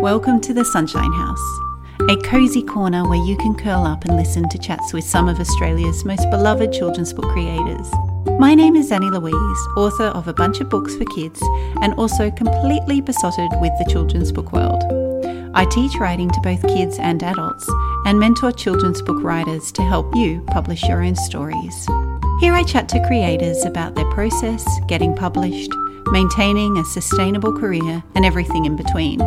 Welcome to the Sunshine House, a cosy corner where you can curl up and listen to chats with some of Australia's most beloved children's book creators. My name is Zanni Louise, author of a bunch of books for kids and also completely besotted with the children's book world. I teach writing to both kids and adults and mentor children's book writers to help you publish your own stories. Here I chat to creators about their process, getting published, maintaining a sustainable career, and everything in between.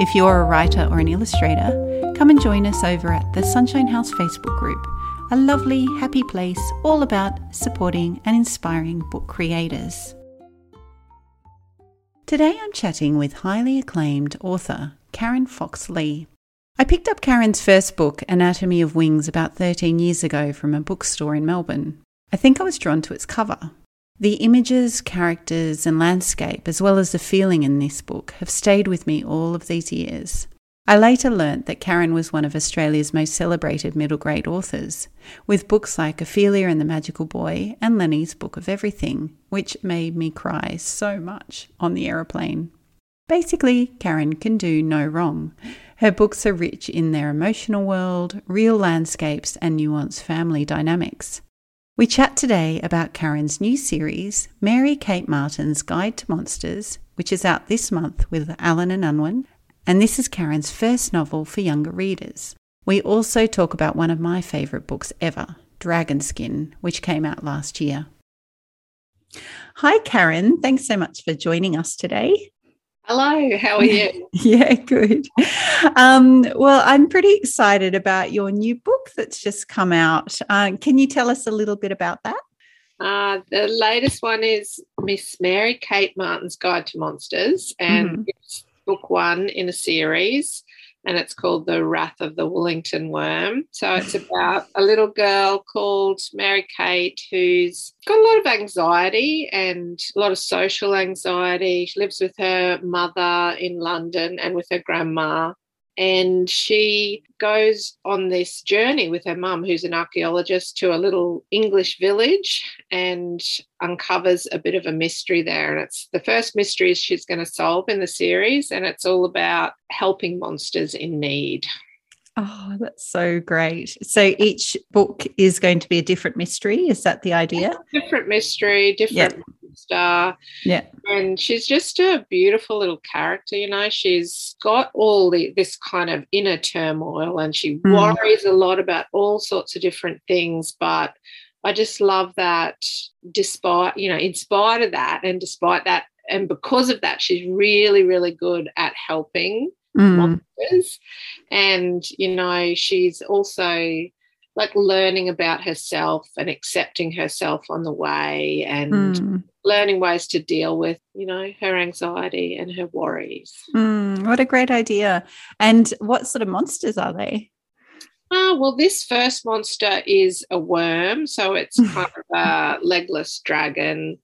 If you're a writer or an illustrator, come and join us over at the Sunshine House Facebook group, a lovely, happy place all about supporting and inspiring book creators. Today I'm chatting with highly acclaimed author Karen Foxlee. I picked up Karen's first book, Anatomy of Wings, about 13 years ago from a bookstore in Melbourne. I think I was drawn to its cover. The images, characters, and landscape, as well as the feeling in this book, have stayed with me all of these years. I later learnt that Karen was one of Australia's most celebrated middle grade authors, with books like Ophelia and the Magical Boy and Lenny's Book of Everything, which made me cry so much on the aeroplane. Basically, Karen can do no wrong. Her books are rich in their emotional world, real landscapes, and nuanced family dynamics. We chat today about Karen's new series, Mary Kate Martin's Guide to Monsters, which is out this month with Allen and Unwin, and this is Karen's first novel for younger readers. We also talk about one of my favourite books ever, Dragon Skin, which came out last year. Hi, Karen. Thanks so much for joining us today. Hello, how are you? yeah, good. Um, well, I'm pretty excited about your new book that's just come out. Uh, can you tell us a little bit about that? Uh, the latest one is Miss Mary Kate Martin's Guide to Monsters, and mm-hmm. it's book one in a series and it's called The Wrath of the Woolington Worm. So it's about a little girl called Mary Kate who's got a lot of anxiety and a lot of social anxiety. She lives with her mother in London and with her grandma and she goes on this journey with her mum, who's an archaeologist, to a little English village and uncovers a bit of a mystery there. And it's the first mystery she's going to solve in the series, and it's all about helping monsters in need. Oh, that's so great. So each book is going to be a different mystery. Is that the idea? Different mystery, different yep. star. Yeah. And she's just a beautiful little character, you know. She's got all the, this kind of inner turmoil and she mm. worries a lot about all sorts of different things. But I just love that despite, you know, in spite of that and despite that, and because of that, she's really, really good at helping mm. monsters. And, you know, she's also like learning about herself and accepting herself on the way and mm. learning ways to deal with, you know, her anxiety and her worries. Mm, what a great idea. And what sort of monsters are they? Uh, well, this first monster is a worm. So it's kind of a legless dragon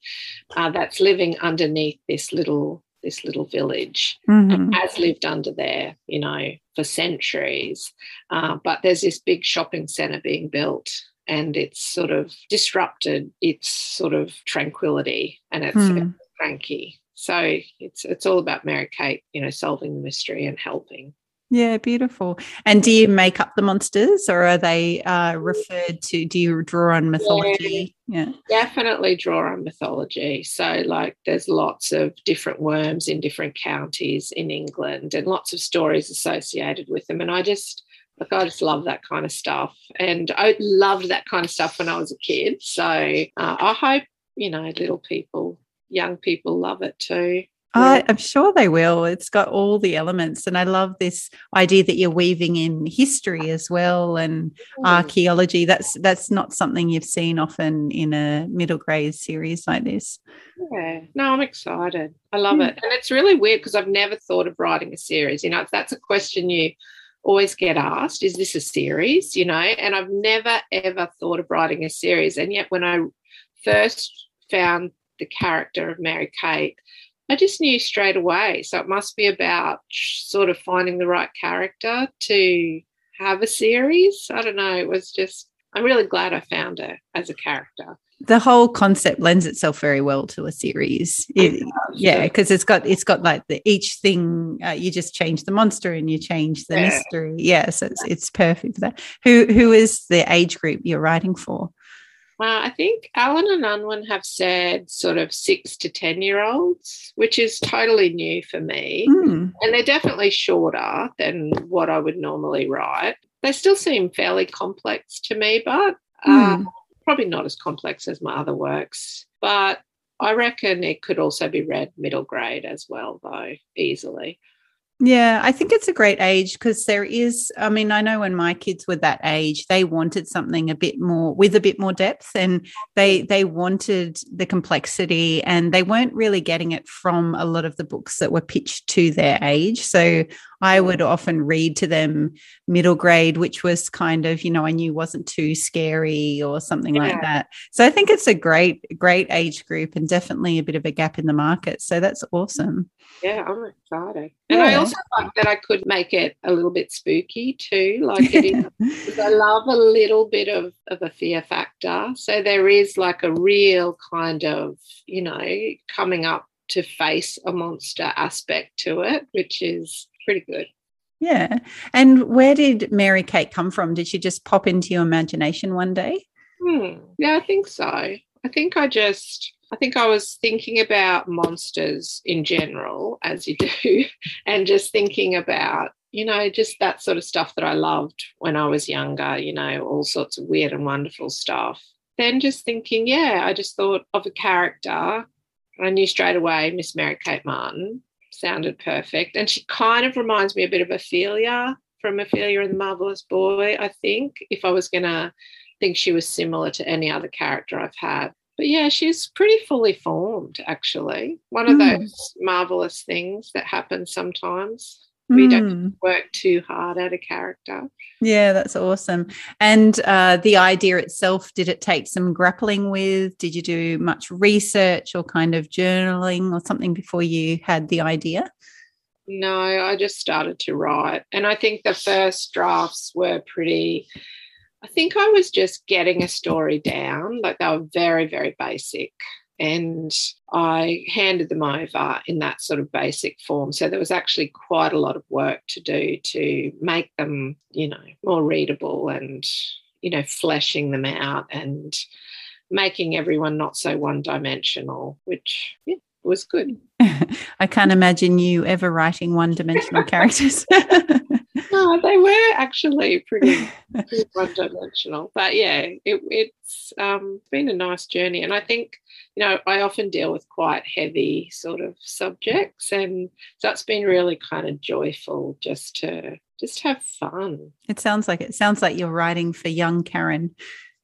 uh, that's living underneath this little this little village mm-hmm. and has lived under there, you know, for centuries. Uh, but there's this big shopping centre being built and it's sort of disrupted its sort of tranquility and it's mm. cranky. So it's it's all about Mary Kate, you know, solving the mystery and helping. Yeah, beautiful. And do you make up the monsters or are they uh, referred to? Do you draw on mythology? Yeah, yeah, definitely draw on mythology. So, like, there's lots of different worms in different counties in England and lots of stories associated with them. And I just, like, I just love that kind of stuff. And I loved that kind of stuff when I was a kid. So, uh, I hope, you know, little people, young people love it too. I, I'm sure they will. It's got all the elements. And I love this idea that you're weaving in history as well and archaeology. That's that's not something you've seen often in a middle grade series like this. Yeah. No, I'm excited. I love mm. it. And it's really weird because I've never thought of writing a series. You know, that's a question you always get asked, is this a series? You know, and I've never ever thought of writing a series. And yet when I first found the character of Mary Kate, I just knew straight away. So it must be about sort of finding the right character to have a series. I don't know. It was just I'm really glad I found her as a character. The whole concept lends itself very well to a series. It, yeah, because it's got it's got like the each thing uh, you just change the monster and you change the yeah. mystery. Yeah, so it's it's perfect for that. Who who is the age group you're writing for? Uh, I think Allen and Unwin have said sort of six to 10 year olds, which is totally new for me. Mm. And they're definitely shorter than what I would normally write. They still seem fairly complex to me, but uh, mm. probably not as complex as my other works. But I reckon it could also be read middle grade as well, though, easily. Yeah, I think it's a great age because there is. I mean, I know when my kids were that age, they wanted something a bit more with a bit more depth, and they they wanted the complexity, and they weren't really getting it from a lot of the books that were pitched to their age. So I would often read to them middle grade, which was kind of, you know, I knew wasn't too scary or something yeah. like that. So I think it's a great, great age group and definitely a bit of a gap in the market. So that's awesome. Yeah, I'm excited. And yeah. I also like that I could make it a little bit spooky too. Like it is, I love a little bit of, of a fear factor. So there is like a real kind of, you know, coming up to face a monster aspect to it, which is pretty good. Yeah. And where did Mary Kate come from? Did she just pop into your imagination one day? Hmm. Yeah, I think so. I think I just, I think I was thinking about monsters in general, as you do, and just thinking about, you know, just that sort of stuff that I loved when I was younger, you know, all sorts of weird and wonderful stuff. Then just thinking, yeah, I just thought of a character. I knew straight away Miss Mary Kate Martin sounded perfect. And she kind of reminds me a bit of Ophelia from Ophelia and the Marvelous Boy, I think, if I was going to think she was similar to any other character I've had. But yeah, she's pretty fully formed, actually. One of mm. those marvelous things that happens sometimes. We mm. don't work too hard at a character. Yeah, that's awesome. And uh, the idea itself, did it take some grappling with? Did you do much research or kind of journaling or something before you had the idea? No, I just started to write. And I think the first drafts were pretty, I think I was just getting a story down. Like they were very, very basic and I handed them over in that sort of basic form. So there was actually quite a lot of work to do to make them, you know, more readable and, you know, fleshing them out and making everyone not so one dimensional, which yeah, was good. I can't imagine you ever writing one dimensional characters. no, they were actually pretty, pretty one dimensional. But yeah, it, it's um, been a nice journey. And I think you know, I often deal with quite heavy sort of subjects. And so it's been really kind of joyful just to just have fun. It sounds like it sounds like you're writing for young Karen.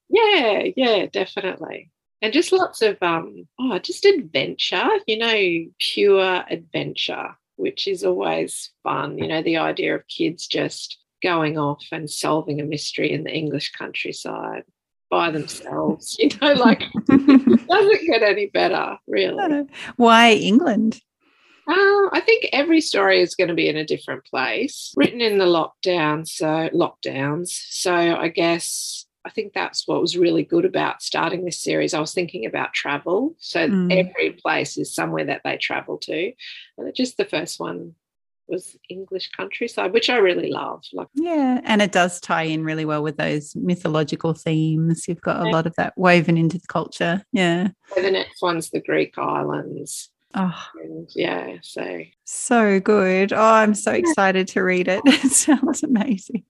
Yeah, yeah, definitely. And just lots of um oh, just adventure, you know, pure adventure, which is always fun. You know, the idea of kids just going off and solving a mystery in the English countryside by themselves. You know, like it doesn't get any better, really. Why England? Uh, I think every story is going to be in a different place, written in the lockdown, so lockdowns. So I guess I think that's what was really good about starting this series. I was thinking about travel, so mm. every place is somewhere that they travel to, and just the first one was English countryside, which I really love. Like, yeah, and it does tie in really well with those mythological themes. You've got a lot of that woven into the culture. Yeah. So the next one's the Greek islands. Oh, and yeah, so so good. Oh, I'm so excited to read it. It sounds amazing.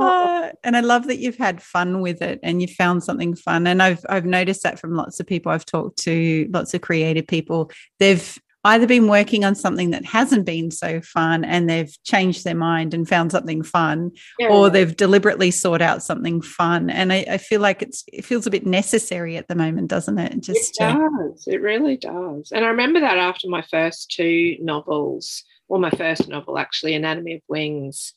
Uh, and I love that you've had fun with it and you found something fun. And I've I've noticed that from lots of people I've talked to, lots of creative people. They've either been working on something that hasn't been so fun and they've changed their mind and found something fun yeah. or they've deliberately sought out something fun. And I, I, feel like it's it feels a bit necessary at the moment doesn't it? Just it does. It really does. And i remember that after my first two novels or my first novel actually anatomy of wings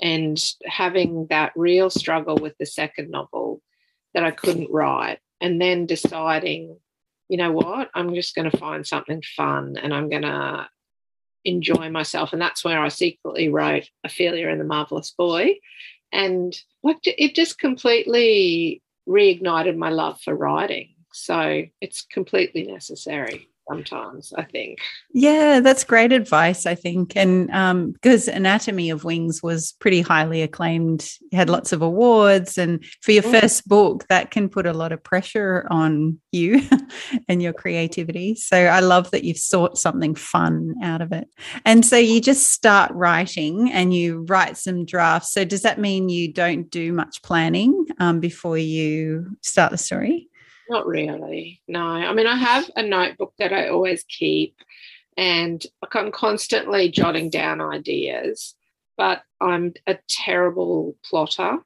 and having that real struggle with the second novel that i couldn't write and then deciding you know what, I'm just going to find something fun and I'm going to enjoy myself. And that's where I secretly wrote Ophelia and the Marvelous Boy. And like it just completely reignited my love for writing. So it's completely necessary sometimes, I think. Yeah, that's great advice, I think. And um, because Anatomy of Wings was pretty highly acclaimed, had lots of awards. And for your mm. first book, that can put a lot of pressure on you and your creativity. So I love that you've sought something fun out of it. And so you just start writing and you write some drafts. So does that mean you don't do much planning um, before you start the story? Not really. No. I mean, I have a notebook that I always keep and I'm constantly jotting down ideas, but I'm a terrible plotter,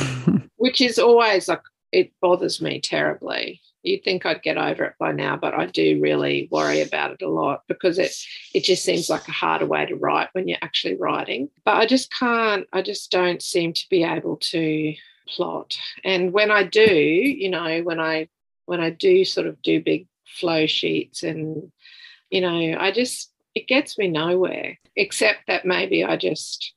which is always like, it bothers me terribly. You'd think I'd get over it by now, but I do really worry about it a lot because it it just seems like a harder way to write when you're actually writing. But I just can't, I just don't seem to be able to plot. And when I do, you know, when I when I do sort of do big flow sheets and you know, I just it gets me nowhere. Except that maybe I just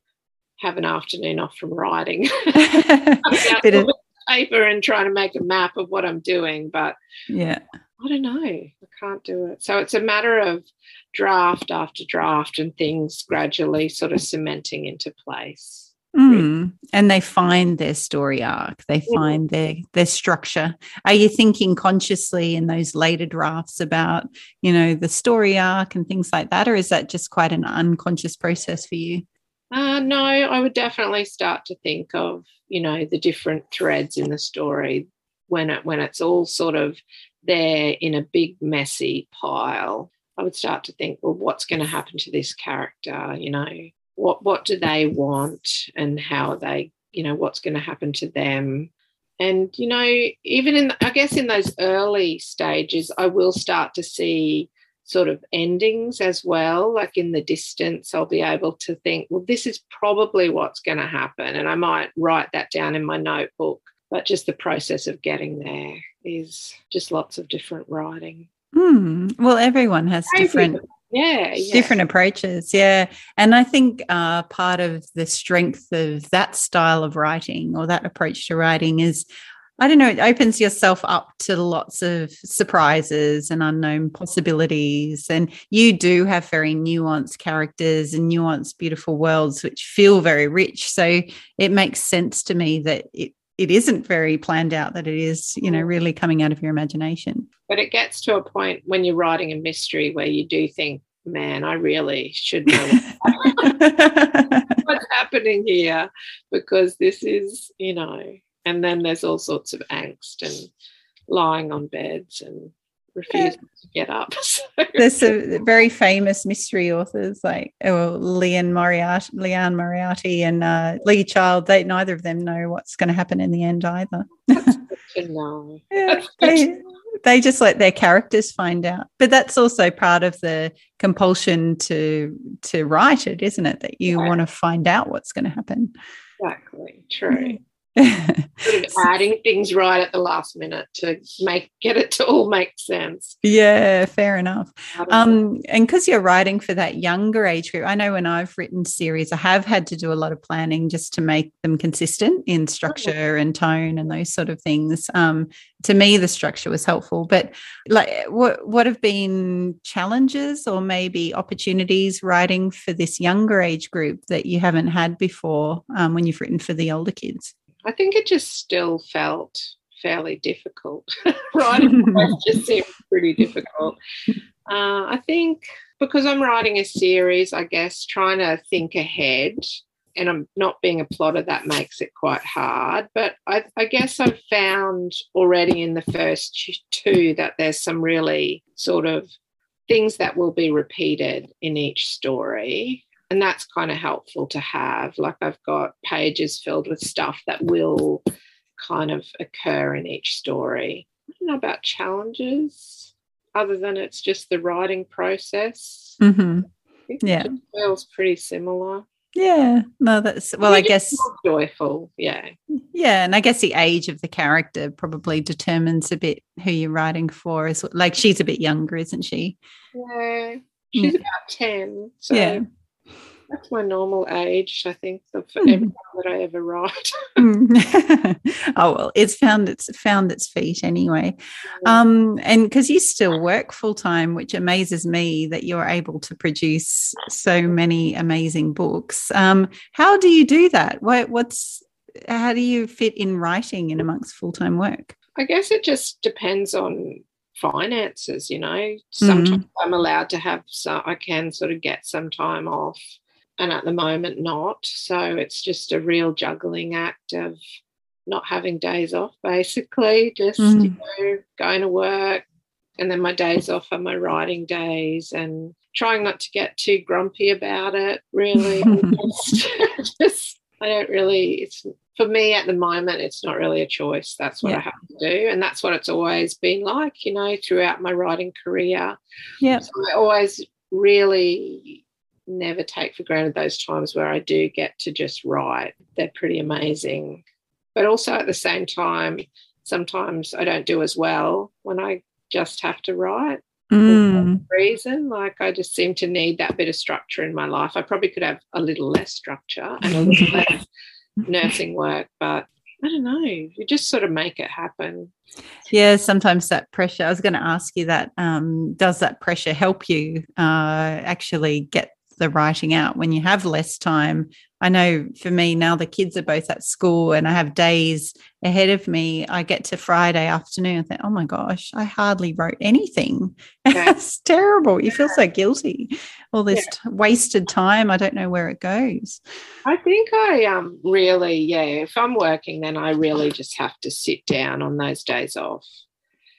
have an afternoon off from writing. Bit of paper and trying to make a map of what I'm doing. But yeah. I don't know. I can't do it. So it's a matter of draft after draft and things gradually sort of cementing into place. Mm. And they find their story arc. They find their their structure. Are you thinking consciously in those later drafts about, you know, the story arc and things like that, or is that just quite an unconscious process for you? Uh, no, I would definitely start to think of, you know, the different threads in the story when it when it's all sort of there in a big messy pile. I would start to think, well, what's going to happen to this character? You know, what what do they want and how are they you know what's going to happen to them? And you know even in i guess in those early stages i will start to see sort of endings as well like in the distance i'll be able to think well this is probably what's going to happen and i might write that down in my notebook. But just the process of getting there is just lots of different writing. Hmm. well everyone has different yeah, different approaches yeah. And i think uh, part of the strength of that style of writing or that approach to writing is i don't know it opens yourself up to lots of surprises and unknown possibilities. And you do have very nuanced characters and nuanced beautiful worlds which feel very rich. So it makes sense to me that it it isn't very planned out that it is you know really coming out of your imagination. But it gets to a point when you're writing a mystery where you do think man i really should know what's happening here because this is you know and then there's all sorts of angst and lying on beds and refusing yeah. to get up. So. There's some very famous mystery authors like oh, Liane Moriarty, Liane Moriarty and uh, Lee Child. They neither of them know what's going to happen in the end either. no. yeah, they, they just let their characters find out. But that's also part of the compulsion to to write it, isn't it? That you yeah. want to find out what's going to happen. Exactly. True sort of adding things right at the last minute to make get it to all make sense. Yeah, fair enough. Um, and because you're writing for that younger age group, I know when I've written series, I have had to do a lot of planning just to make them consistent in oh. structure and tone and those sort of things. Um, to me, the structure was helpful. But like, what what have been challenges or maybe opportunities writing for this younger age group that you haven't had before um, when you've written for the older kids? I think it just still felt fairly difficult. writing it just seemed pretty difficult. Uh, I think because I'm writing a series, I guess trying to think ahead and I'm not being a plotter, that makes it quite hard. But I, I, guess I've found already in the first two that there's some really sort of things that will be repeated in each story and that's kind of helpful to have. Like i've got pages filled with stuff that will kind of occur in each story. I don't know about challenges other than it's just the writing process. Mm-hmm. yeah. it feels pretty similar. Yeah no that's well i guess joyful yeah. Yeah and i guess the age of the character probably determines a bit who you're writing for is like she's a bit younger isn't she? Yeah she's yeah. about 10 so yeah That's my normal age, I think, for mm. every that I ever write. oh well, it's found its found its feet anyway. Um, and because you still work full time, which amazes me that you're able to produce so many amazing books. Um, how do you do that? What, what's how do you fit in writing in amongst full time work? I guess it just depends on finances you know sometimes mm. i'm allowed to have so i can sort of get some time off and at the moment not so it's just a real juggling act of not having days off basically just mm. you know going to work and then my days off are my writing days and trying not to get too grumpy about it really just, just i don't really it's for me at the moment, it's not really a choice. That's what yeah. I have to do. And that's what it's always been like, you know, throughout my writing career. Yeah. So I always really never take for granted those times where I do get to just write. They're pretty amazing. But also at the same time, sometimes I don't do as well when I just have to write. Mm. reason like i just seem to need that bit of structure in my life i probably could have a little less structure and a little less nursing work, but I don't know. You just sort of make it happen. Yeah, sometimes that pressure. I was going to ask you that. Um, does that pressure help you uh, actually get the writing out when you have less time. I know for me now the kids are both at school and I have days ahead of me. I get to Friday afternoon and think, oh my gosh, I hardly wrote anything. Yeah. it's terrible. You feel so guilty. All this yeah. t- wasted time. I don't know where it goes. I think I um really, yeah, if I'm working, then I really just have to sit down on those days off.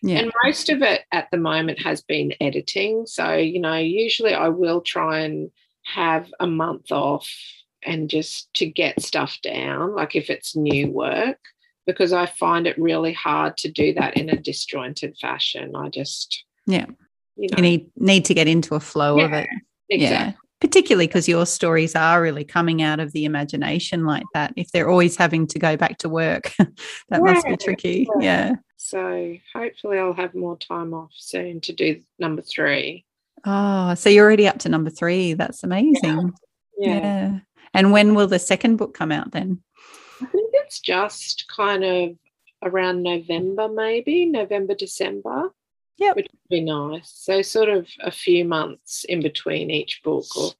Yeah. And most of it at the moment has been editing. So, you know, usually I will try and have a month off and just to get stuff down, like if it's new work, because I find it really hard to do that in a disjointed fashion. I just, yeah, you, know. you need need to get into a flow yeah, of it. Exactly. Yeah. Particularly because your stories are really coming out of the imagination like that. If they're always having to go back to work, that yeah, must be tricky. Yeah. So hopefully I'll have more time off soon to do number three. Oh, so you're already up to number three. That's amazing. Yeah. yeah. yeah. And when will the second book come out then? I think it's just kind of around November, maybe November, December. Yeah. Which would be nice. So sort of a few months in between each book or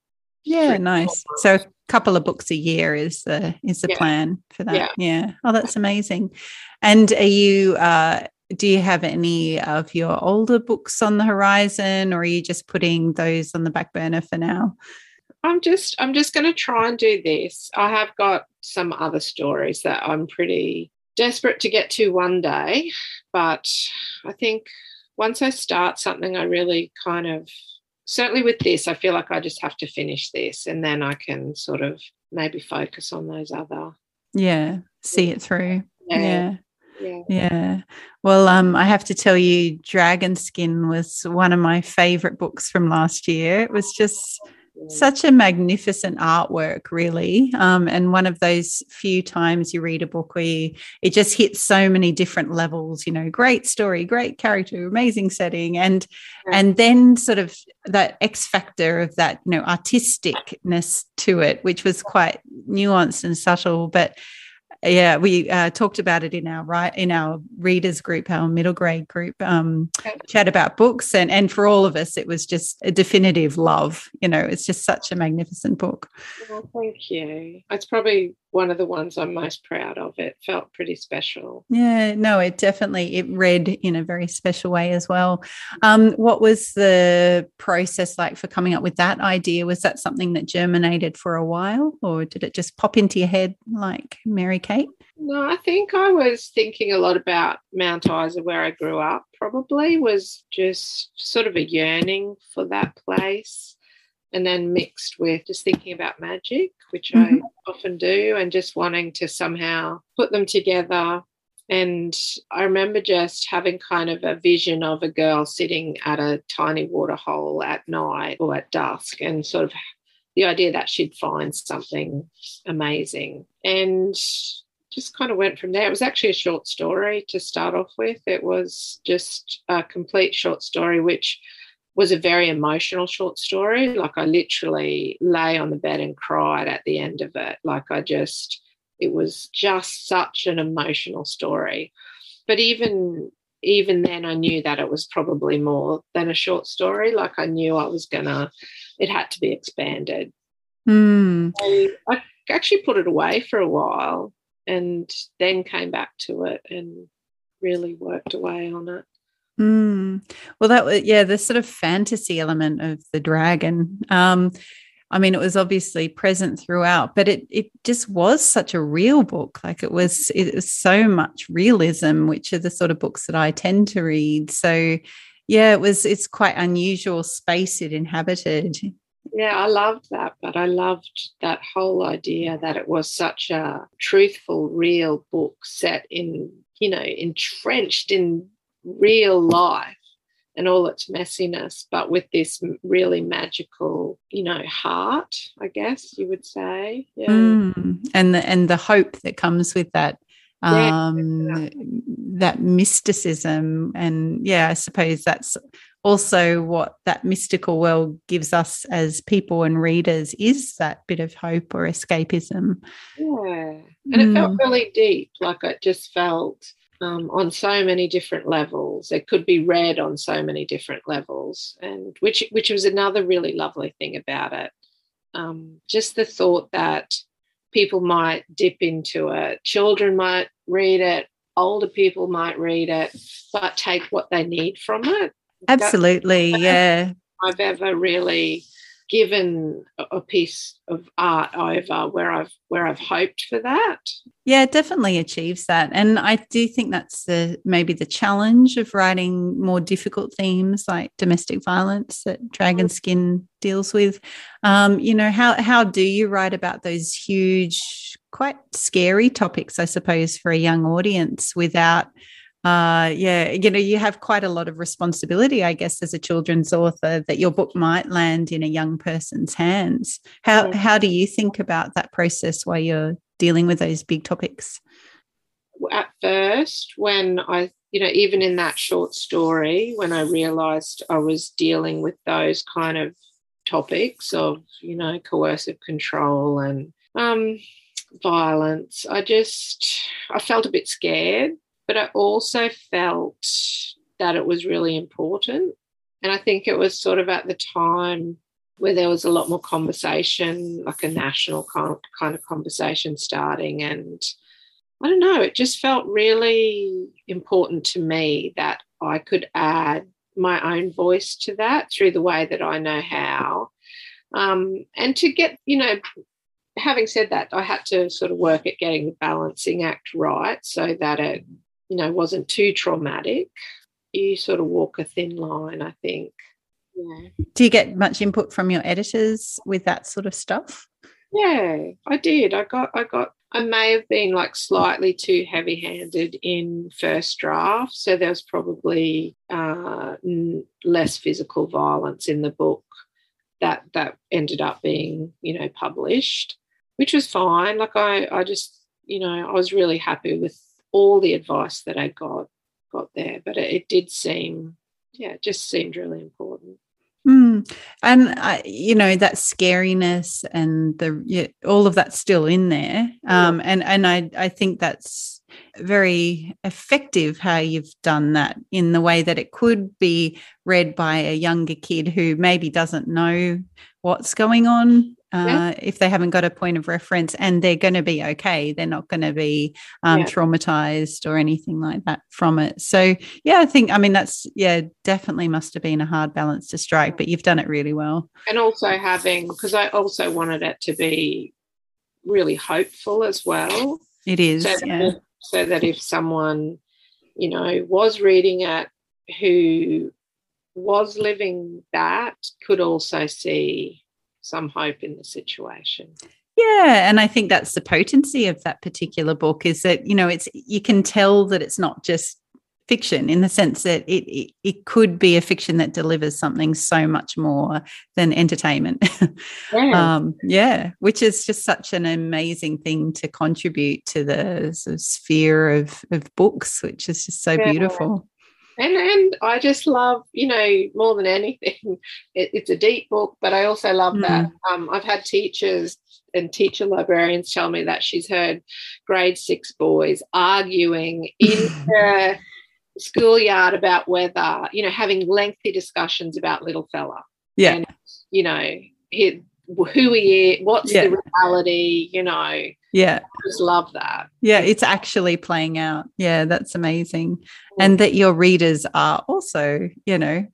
yeah, nice. So a couple of books a year is the is the yeah. plan for that. Yeah. yeah. Oh, that's amazing. And are you uh do you have any of your older books on the horizon or are you just putting those on the back burner for now i'm just i'm just going to try and do this i have got some other stories that i'm pretty desperate to get to one day but i think once i start something i really kind of certainly with this i feel like i just have to finish this and then i can sort of maybe focus on those other yeah see it through yeah. yeah. Yeah. yeah. Well, um, I have to tell you, Dragon Skin was one of my favorite books from last year. It was just such a magnificent artwork, really. Um, and one of those few times you read a book where you, it just hits so many different levels, you know, great story, great character, amazing setting. And and then sort of that X factor of that, you know, artisticness to it, which was quite nuanced and subtle, but yeah we uh, talked about it in our right in our readers group our middle grade group um, okay. chat about books and and for all of us it was just a definitive love you know it's just such a magnificent book well, thank you it's probably one of the ones I'm most proud of. It felt pretty special. Yeah, no, it definitely it read in a very special way as well. Um, what was the process like for coming up with that idea? Was that something that germinated for a while, or did it just pop into your head like Mary Kate? No, I think I was thinking a lot about Mount Isa, where I grew up. Probably was just sort of a yearning for that place and then mixed with just thinking about magic, which mm-hmm. I often do, and just wanting to somehow put them together. And I remember just having kind of a vision of a girl sitting at a tiny waterhole at night or at dusk, and sort of the idea that she'd find something amazing. And just kind of went from there. It was actually a short story to start off with. It was just a complete short story, which was a very emotional short story. Like I literally lay on the bed and cried at the end of it. Like I just, it was just such an emotional story. But even even then I knew that it was probably more than a short story. Like I knew I was gonna, it had to be expanded. Mm. I actually put it away for a while and then came back to it and really worked away on it. Mm. Well, that was, yeah, the sort of fantasy element of the dragon. Um, I mean, it was obviously present throughout, but it it just was such a real book. Like it was, it was so much realism, which are the sort of books that I tend to read. So, yeah, it was. It's quite unusual space it inhabited. Yeah, I loved that, but I loved that whole idea that it was such a truthful, real book set in, you know, entrenched in real life and all its messiness, but with this really magical, you know, heart, I guess you would say. Yeah. Mm. And the and the hope that comes with that um yeah. that mysticism and yeah i suppose that's also what that mystical world gives us as people and readers is that bit of hope or escapism yeah and mm. it felt mm. really deep like it just felt um, on so many different levels. It could be read on so many different levels, and which which was another really lovely thing about it. Um, just the thought that people might dip into it, children might read it, older people might read it, but take what they need from it. Absolutely, yeah. I've ever really given a piece of art over where I've where I've hoped for that. Yeah, definitely achieves that. And I do think that's the maybe the challenge of writing more difficult themes like domestic violence that Dragon mm. Skin deals with. Um, you know, how how do you write about those huge, quite scary topics, I suppose, for a young audience without uh, yeah, you know, you have quite a lot of responsibility, I guess, as a children's author, that your book might land in a young person's hands. How how do you think about that process while you're dealing with those big topics? At first, when I, you know, even in that short story, when I realised I was dealing with those kind of topics of, you know, coercive control and um, violence, I just I felt a bit scared but I also felt that it was really important. And I think it was sort of at the time where there was a lot more conversation, like a national kind of conversation starting. And I don't know, it just felt really important to me that I could add my own voice to that through the way that I know how. Um, and to get, you know, having said that, I had to sort of work at getting the balancing act right so that it you know, wasn't too traumatic. You sort of walk a thin line, I think. Yeah. Do you get much input from your editors with that sort of stuff? Yeah, I did. I got, I got, I may have been like slightly too heavy handed in first draft. So there was probably uh, less physical violence in the book that that ended up being, you know, published, which was fine. Like I, I just, you know, I was really happy with all the advice that I got got there. But it, it did seem, yeah, it just seemed really important. Mm. And I, you know that scariness and the yeah, all of that's still in there, um, and and I I think that's very effective how you've done that in the way that it could be read by a younger kid who maybe doesn't know what's going on uh, yeah. if they haven't got a point of reference and they're going to be okay. They're not going to be um, yeah. traumatized or anything like that from it. So, yeah, I think, I mean, that's, yeah, definitely must have been a hard balance to strike, but you've done it really well. And also having, because I also wanted it to be really hopeful as well. It is. So, yeah. that, so that if someone, you know, was reading it who was living that could also see some hope in the situation. Yeah, and I think that's the potency of that particular book is that you know it's you can tell that it's not just fiction in the sense that it, it, it could be a fiction that delivers something so much more than entertainment. Yeah. um, yeah, which is just such an amazing thing to contribute to the sort of sphere of, of books, which is just so yeah. beautiful. And and I just love, you know, more than anything, it, it's a deep book, but I also love mm. that. Um, I've had teachers and teacher librarians tell me that she's heard grade six boys arguing in the schoolyard about whether, you know, having lengthy discussions about little fella. Yeah. And, you know, he, who he is, what's yeah. the reality, you know. Yeah. I just love that. Yeah, it's actually playing out. Yeah, that's amazing. And that your readers are also, you know,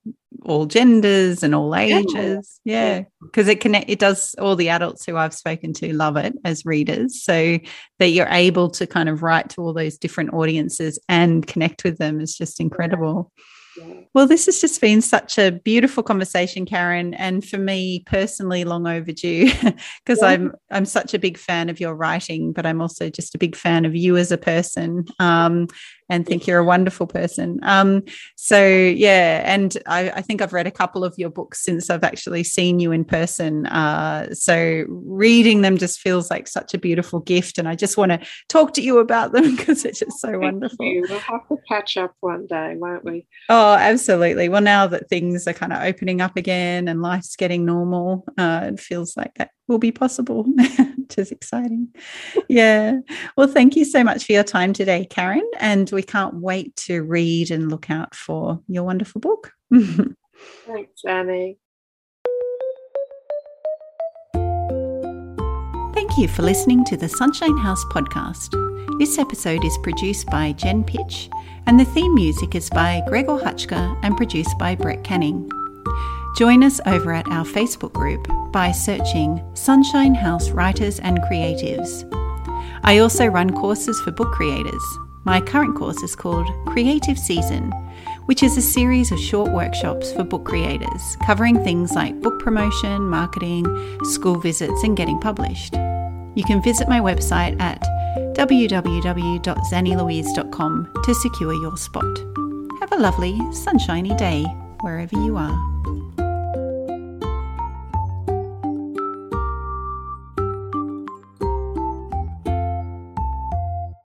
all genders and all ages. Yeah. Because yeah. it connect it does all the adults who I've spoken to love it as readers. So that you're able to kind of write to all those different audiences and connect with them is just incredible. Yeah. Well, this has just been such a beautiful conversation, Karen, and for me personally, long overdue because yeah. I'm I'm such a big fan of your writing, but I'm also just a big fan of you as a person. Um, and think you're a wonderful person. Um, so yeah, and I, I, think I've read a couple of your books since I've actually seen you in person. Uh, so reading them just feels like such a beautiful gift, and I just want to talk to you about them because it's just so Thank wonderful. You. We'll have to catch up one day, won't we? Oh, absolutely. Well, now that things are kind of opening up again and life's getting normal, uh, it feels like that will be possible, which is exciting. Yeah. Well, thank you so much for your time today, Karen. And we can't wait to read and look out for your wonderful book. Thanks, Zanni. Thank you for listening to the Sunshine House podcast. This episode is produced by Jen Pitch, and the theme music is by Gregor Hutchka and produced by Brett Canning. Join us over at our Facebook group by searching Sunshine House Writers and Creatives. I also run courses for book creators. My current course is called Creative Season, which is a series of short workshops for book creators covering things like book promotion, marketing, school visits, and getting published. You can visit my website at www.zannilouise.com to secure your spot. Have a lovely, sunshiny day wherever you are.